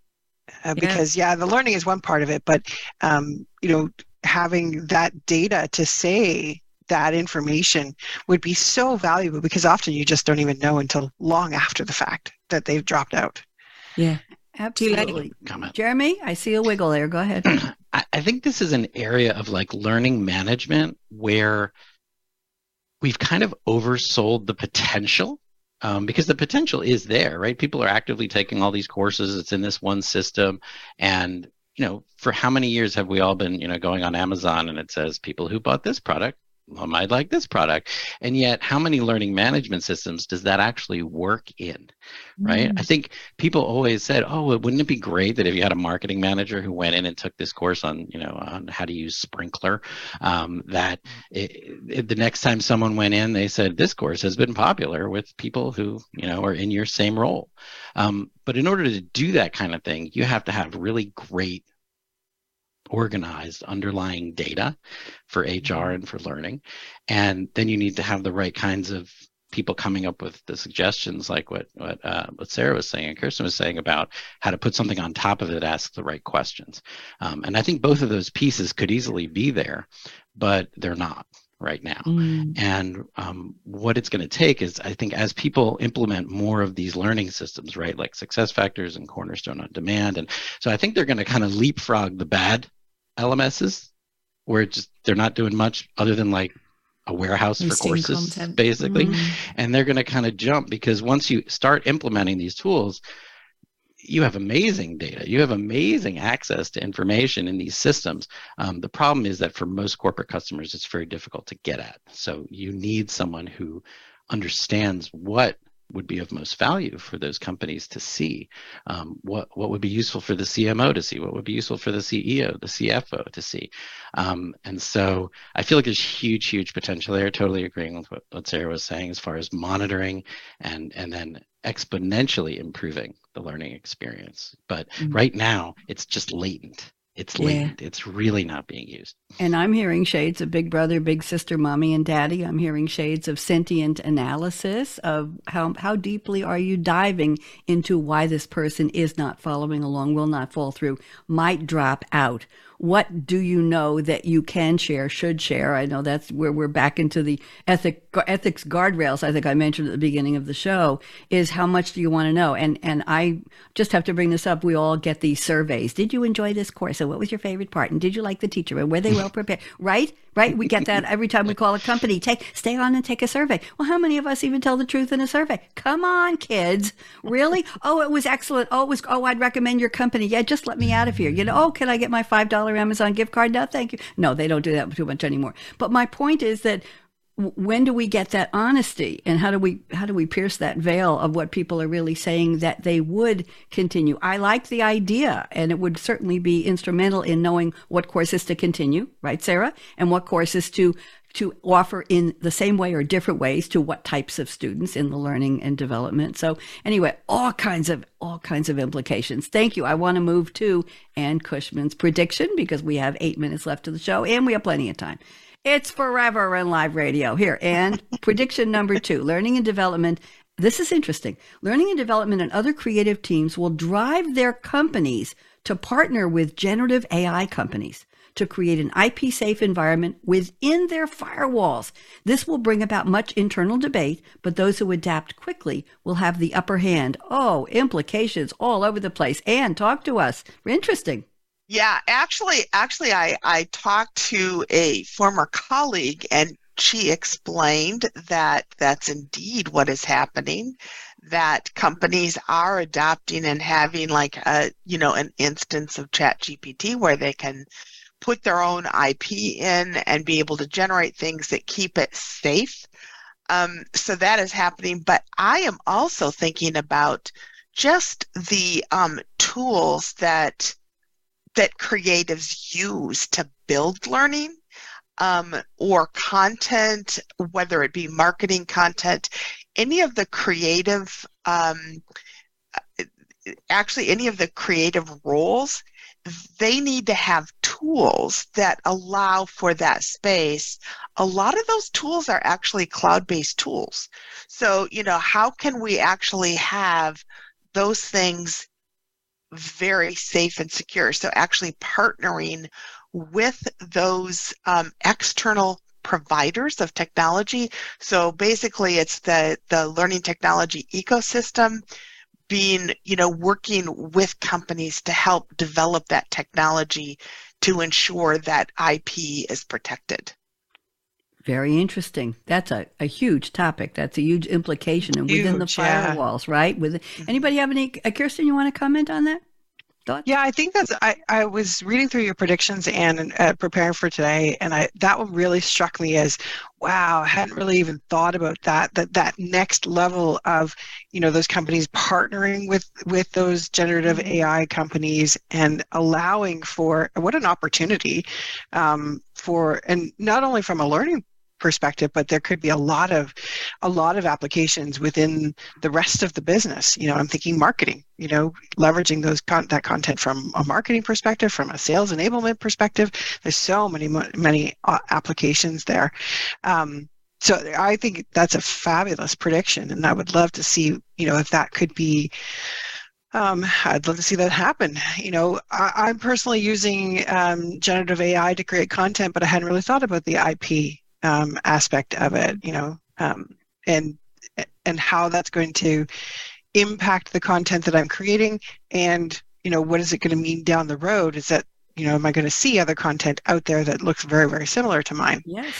uh, because yeah, the learning is one part of it, but um, you know, having that data to say that information would be so valuable because often you just don't even know until long after the fact that they've dropped out. yeah. Absolutely. Comment. Jeremy, I see a wiggle there. Go ahead. I, I think this is an area of like learning management where we've kind of oversold the potential um, because the potential is there, right? People are actively taking all these courses. It's in this one system, and you know, for how many years have we all been, you know, going on Amazon and it says people who bought this product well, I might like this product, and yet how many learning management systems does that actually work in? right? I think people always said, "Oh, wouldn't it be great that if you had a marketing manager who went in and took this course on, you know, on how to use Sprinklr, um, that it, it- the next time someone went in, they said this course has been popular with people who, you know, are in your same role." Um, but in order to do that kind of thing, you have to have really great organized underlying data for HR and for learning. And then you need to have the right kinds of people coming up with the suggestions like what what uh, what Sarah was saying and Kirsten was saying about how to put something on top of it, ask the right questions. Um, and I think both of those pieces could easily be there, but they're not right now. Mm. And um, what it's going to take is, I think, as people implement more of these learning systems, right, like SuccessFactors and Cornerstone OnDemand, and so I think they're going to kind of leapfrog the bad LMSs, where just they're not doing much other than like a warehouse for courses, content. basically. Mm. And they're going to kind of jump because once you start implementing these tools, you have amazing data. You have amazing access to information in these systems. Um, the problem is that for most corporate customers, it's very difficult to get at. So you need someone who understands what would be of most value for those companies to see. Um, what what would be useful for the CMO to see? What would be useful for the CEO, the CFO to see? Um, and so I feel like there's huge, huge potential there. Totally agreeing with what, what Sarah was saying as far as monitoring and and then exponentially improving the learning experience. But Mhm. right now, it's just latent. It's Yeah. It's really not being used. And I'm hearing shades of big brother, big sister, mommy, and daddy. I'm hearing shades of sentient analysis of how, how deeply are you diving into why this person is not following along, will not fall through, might drop out. What do you know that you can share, should share? I know that's where we're back into the ethic, ethics guardrails. I think I mentioned at the beginning of the show is how much do you want to know? And and I just have to bring this up. We all get these surveys. Did you enjoy this course? And what was your favorite part? And did you like the teacher? And were they well prepared? Right? Right? We get that every time we call a company. Take stay on and take a survey. Well, how many of us even tell the truth in a survey? Come on, kids. Really? Oh, it was excellent. Oh, it was oh, I'd recommend your company. Yeah, just let me out of here. You know, oh, can I get my five dollar Amazon gift card? No, thank you. No, they don't do that too much anymore. But my point is that when do we get that honesty? And how do we how do we pierce that veil of what people are really saying that they would continue? I like the idea and it would certainly be instrumental in knowing what courses to continue right sarah? And what courses to to offer in the same way or different ways to what types of students in the learning and development. So anyway all kinds of all kinds of implications. Thank you. I want to move to ann cushman's prediction because we have eight minutes left of the show and we have plenty of time it's forever in live radio. Here, Ann prediction number two learning and development. This is interesting. Learning and development and other creative teams will drive their companies to partner with generative AI companies to create an IP safe environment within their firewalls. This will bring about much internal debate, but those who adapt quickly will have the upper hand. Oh, implications all over the place. Ann talk to us. Interesting. Yeah, actually, actually, I I talked to a former colleague, and she explained that that's indeed what is happening. That companies are adopting and having like a you know an instance of ChatGPT where they can put their own IP in and be able to generate things that keep it safe. Um, so that is happening. But I am also thinking about just the um, tools that that creatives use to build learning um, or content, whether it be marketing content, any of the creative, um, actually, any of the creative roles, they need to have tools that allow for that space. A lot of those tools are actually cloud based tools. So, you know, how can we actually have those things very safe and secure? So, actually partnering with those um, external providers of technology. So basically, it's the the learning technology ecosystem being, you know, working with companies to help develop that technology to ensure that IP is protected. Very interesting. That's a, a huge topic. That's a huge implication and Huge, within the yeah. firewalls, right? With anybody have any uh, Kirsten, you want to comment on that? Thoughts? Yeah, I think that's. I, I was reading through your predictions and uh, preparing for today, and I that one really struck me as, wow, I hadn't really even thought about that. That that next level of, you know, those companies partnering with with those generative AI companies and allowing for what an opportunity um, for, and not only from a learning perspective but there could be a lot of a lot of applications within the rest of the business. You know i'm thinking marketing you know leveraging those con- that content from a marketing perspective from a sales enablement perspective. There's so many many uh, applications there. Um, so i think that's a fabulous prediction and i would love to see you know if that could be um, I'd love to see that happen. You know, I, I'm personally using um, generative AI to create content, but I hadn't really thought about the IP um, aspect of it, you know, um, and and how that's going to impact the content that I'm creating, and you know, what is it going to mean down the road? Is that you know, am I going to see other content out there that looks very very similar to mine? Yes.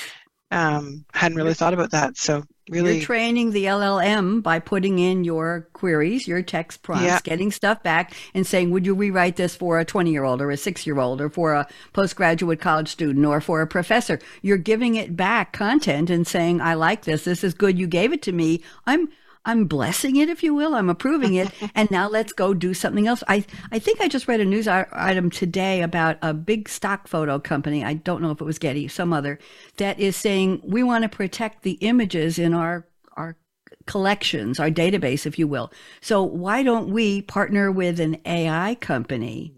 Um, hadn't really thought about that, so really, You're training the LLM by putting in your queries, your text prompts, Yeah. getting stuff back and saying, would you rewrite this for a 20 year old or a six year old or for a postgraduate college student or for a professor? You're giving it back content and saying, I like this. This is good. You gave it to me. I'm, I'm blessing it, if you will. I'm approving it. and now let's go do something else. I, I think I just read a news item today about a big stock photo company. I don't know if it was Getty, some other, that is saying we want to protect the images in our, our collections, our database, if you will. So why don't we partner with an AI company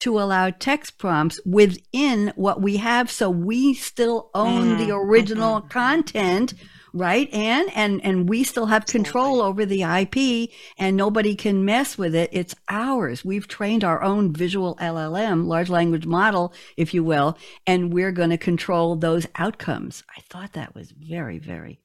to allow text prompts within what we have so we still own the mm-hmm. original content right? And and and we still have control over the ip and nobody can mess with it. It's ours. We've trained our own visual llm large language model if you will and we're going to control those outcomes. I thought that was very very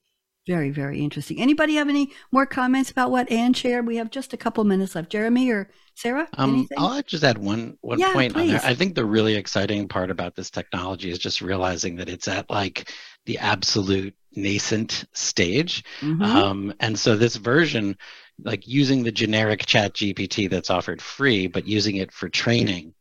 very very interesting. Anybody have any more comments about what ann shared? We have just a couple minutes left. Jeremy or sarah Um, anything? I'll just add one one Yeah, point on there. please. I think the really exciting part about this technology is just realizing that it's at like the absolute nascent stage. Mhm. Um, and so this version, like using the generic ChatGPT that's offered free, but using it for training,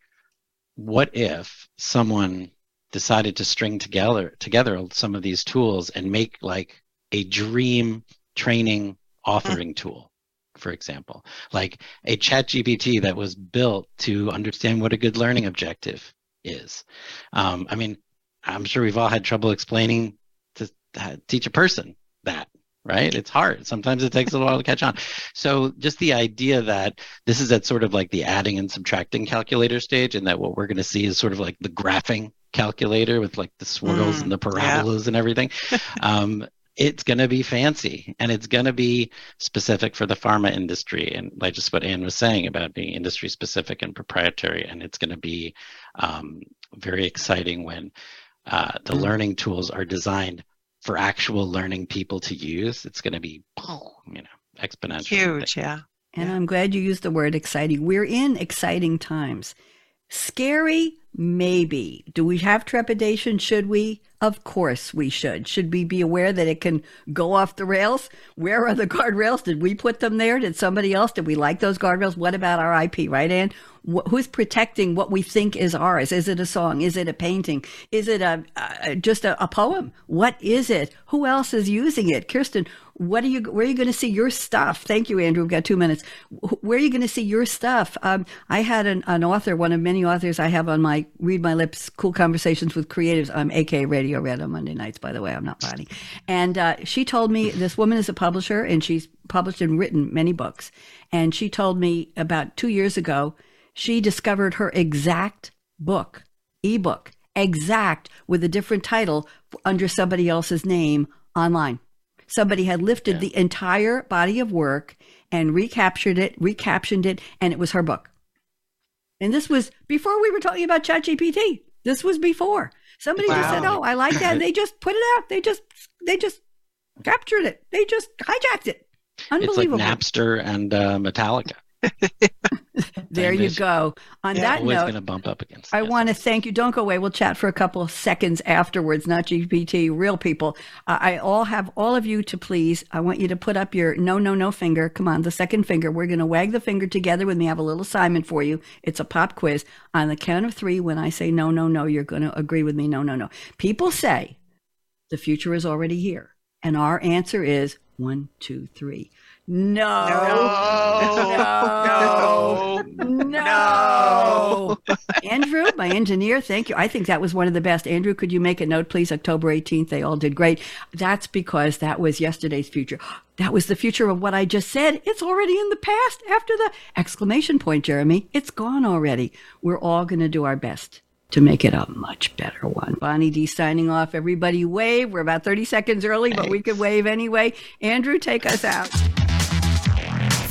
what if someone decided to string together together some of these tools and make like a dream training authoring tool, for example, like a ChatGPT that was built to understand what a good learning objective is. Um, I mean, I'm sure we've all had trouble explaining teach a person that, right? It's hard. Sometimes it takes a little while to catch on. So just the idea that this is at sort of like the adding and subtracting calculator stage, and that what we're going to see is sort of like the graphing calculator with like the swirls Mm, and the yeah. parabolas and everything. um, it's going to be fancy and it's going to be specific for the pharma industry and like just what ann was saying about being industry specific and proprietary and it's going to be um, very exciting when uh, the Mm. learning tools are designed for actual learning people to use it's going to be you know exponential huge, yeah. And Yeah. I'm glad you used the word exciting. We're in exciting times. Scary, maybe. Do we have trepidation? Should we? Of course we should. Should we be aware that it can go off the rails? Where are the guardrails? Did we put them there? Did somebody else? Did we like those guardrails? What about our IP, right, Ann? Wh- who's protecting what we think is ours? Is it a song? Is it a painting? Is it a, uh, just a, a poem? What is it? Who else is using it? Kirsten, what are you where are you going to see your stuff thank you andrew we've got two minutes where are you going to see your stuff um, i had an, an, author one of many authors i have on my read my lips cool conversations with creatives i'm aka radio red on monday nights by the way i'm not lying and uh, she told me this woman is a publisher and she's published and written many books and she told me about two years ago she discovered her exact book ebook exact with a different title under somebody else's name online Somebody had lifted yeah. the entire body of work and recaptured it, recaptioned it, and it was her book. And this was before we were talking about ChatGPT. This was before. Somebody wow. just said, "Oh, I like that." And they just put it out. They just they just captured it. They just hijacked it. Unbelievable. It's like Napster and uh, Metallica. there you go. On yeah, that note, going to bump up against. I want to thank you. Don't go away. We'll chat for a couple seconds afterwards. Not GPT, real people. Uh, I all have all of you to please. I want you to put up your no, no, no finger. Come on, the second finger. We're going to wag the finger together with me. I have a little assignment for you. It's a pop quiz. On the count of three, when I say no, no, no, you're going to agree with me. No, no, no. People say the future is already here, and our answer is one, two, three. No. No. No. No. Andrew, my engineer, thank you. I think that was one of the best. Andrew, could you make a note, please? October 18th. They all did great. That's because that was yesterday's future. That was the future of what I just said. It's already in the past after the exclamation point, Jeremy. It's gone already. We're all going to do our best to make it a much better one. Bonnie D signing off. Everybody wave. We're about 30 seconds early, but we could wave anyway. Andrew, take us out.